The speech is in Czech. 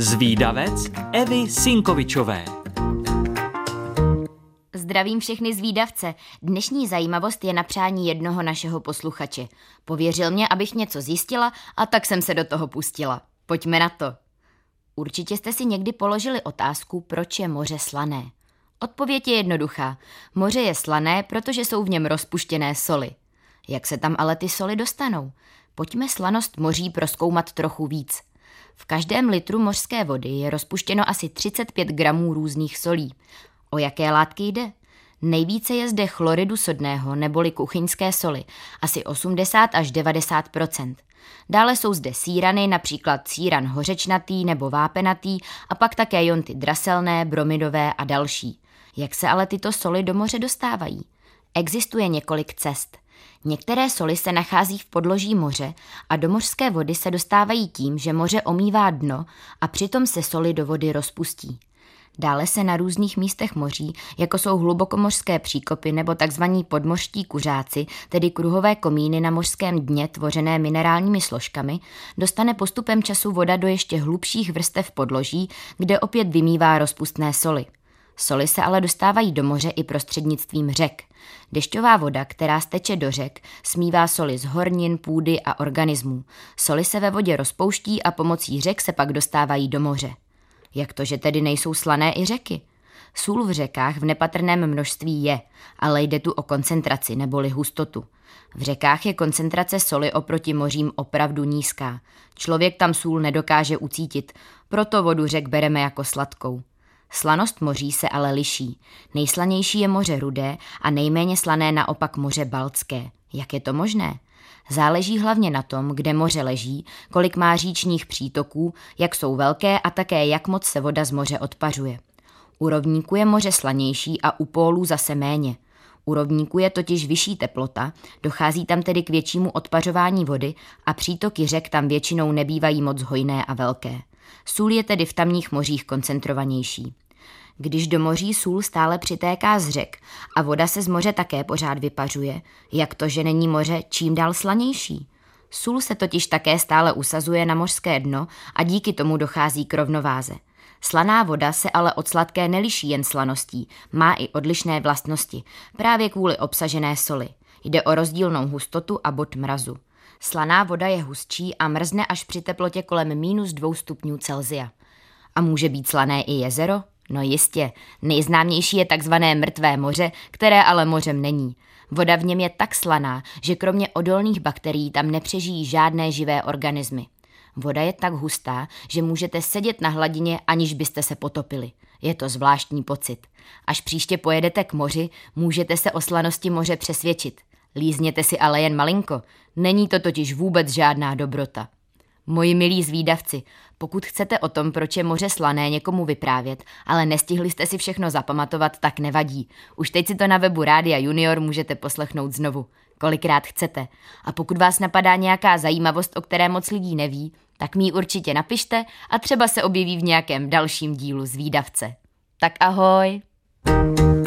Zvídavec Evy Sinkovičové Zdravím všechny zvídavce. Dnešní zajímavost je na přání jednoho našeho posluchače. Pověřil mě, abych něco zjistila a tak jsem se do toho pustila. Pojďme na to. Určitě jste si někdy položili otázku, proč je moře slané. Odpověď je jednoduchá. Moře je slané, protože jsou v něm rozpuštěné soli. Jak se tam ale ty soli dostanou? Pojďme slanost moří proskoumat trochu víc. V každém litru mořské vody je rozpuštěno asi 35 gramů různých solí. O jaké látky jde? Nejvíce je zde chloridu sodného neboli kuchyňské soli, asi 80 až 90% Dále jsou zde sírany, například síran hořečnatý nebo vápenatý a pak také jonty draselné, bromidové a další. Jak se ale tyto soli do moře dostávají? Existuje několik cest. Některé soli se nachází v podloží moře a do mořské vody se dostávají tím, že moře omývá dno a přitom se soli do vody rozpustí. Dále se na různých místech moří, jako jsou hlubokomořské příkopy nebo tzv. podmořští kuřáci, tedy kruhové komíny na mořském dně tvořené minerálními složkami, dostane postupem času voda do ještě hlubších vrstev podloží, kde opět vymývá rozpustné soli. Soli se ale dostávají do moře i prostřednictvím řek. Dešťová voda, která steče do řek, smívá soli z hornin, půdy a organismů. Soli se ve vodě rozpouští a pomocí řek se pak dostávají do moře. Jak to, že tedy nejsou slané i řeky? Sůl v řekách v nepatrném množství je, ale jde tu o koncentraci neboli hustotu. V řekách je koncentrace soli oproti mořím opravdu nízká. Člověk tam sůl nedokáže ucítit, proto vodu řek bereme jako sladkou. Slanost moří se ale liší. Nejslanější je moře rudé a nejméně slané naopak moře baltské. Jak je to možné? Záleží hlavně na tom, kde moře leží, kolik má říčních přítoků, jak jsou velké a také jak moc se voda z moře odpařuje. U rovníku je moře slanější a u pólů zase méně. U rovníku je totiž vyšší teplota, dochází tam tedy k většímu odpařování vody a přítoky řek tam většinou nebývají moc hojné a velké. Sůl je tedy v tamních mořích koncentrovanější. Když do moří sůl stále přitéká z řek a voda se z moře také pořád vypařuje, jak to, že není moře čím dál slanější? Sůl se totiž také stále usazuje na mořské dno a díky tomu dochází k rovnováze. Slaná voda se ale od sladké neliší jen slaností, má i odlišné vlastnosti, právě kvůli obsažené soli. Jde o rozdílnou hustotu a bod mrazu. Slaná voda je hustší a mrzne až při teplotě kolem minus dvou stupňů Celzia. A může být slané i jezero? No jistě, nejznámější je takzvané mrtvé moře, které ale mořem není. Voda v něm je tak slaná, že kromě odolných bakterií tam nepřežijí žádné živé organismy. Voda je tak hustá, že můžete sedět na hladině, aniž byste se potopili. Je to zvláštní pocit. Až příště pojedete k moři, můžete se o slanosti moře přesvědčit. Lízněte si ale jen malinko, není to totiž vůbec žádná dobrota. Moji milí zvídavci, pokud chcete o tom, proč je moře slané někomu vyprávět, ale nestihli jste si všechno zapamatovat, tak nevadí. Už teď si to na webu Rádia Junior můžete poslechnout znovu, kolikrát chcete. A pokud vás napadá nějaká zajímavost, o které moc lidí neví, tak mi určitě napište a třeba se objeví v nějakém dalším dílu zvídavce. Tak ahoj! thank you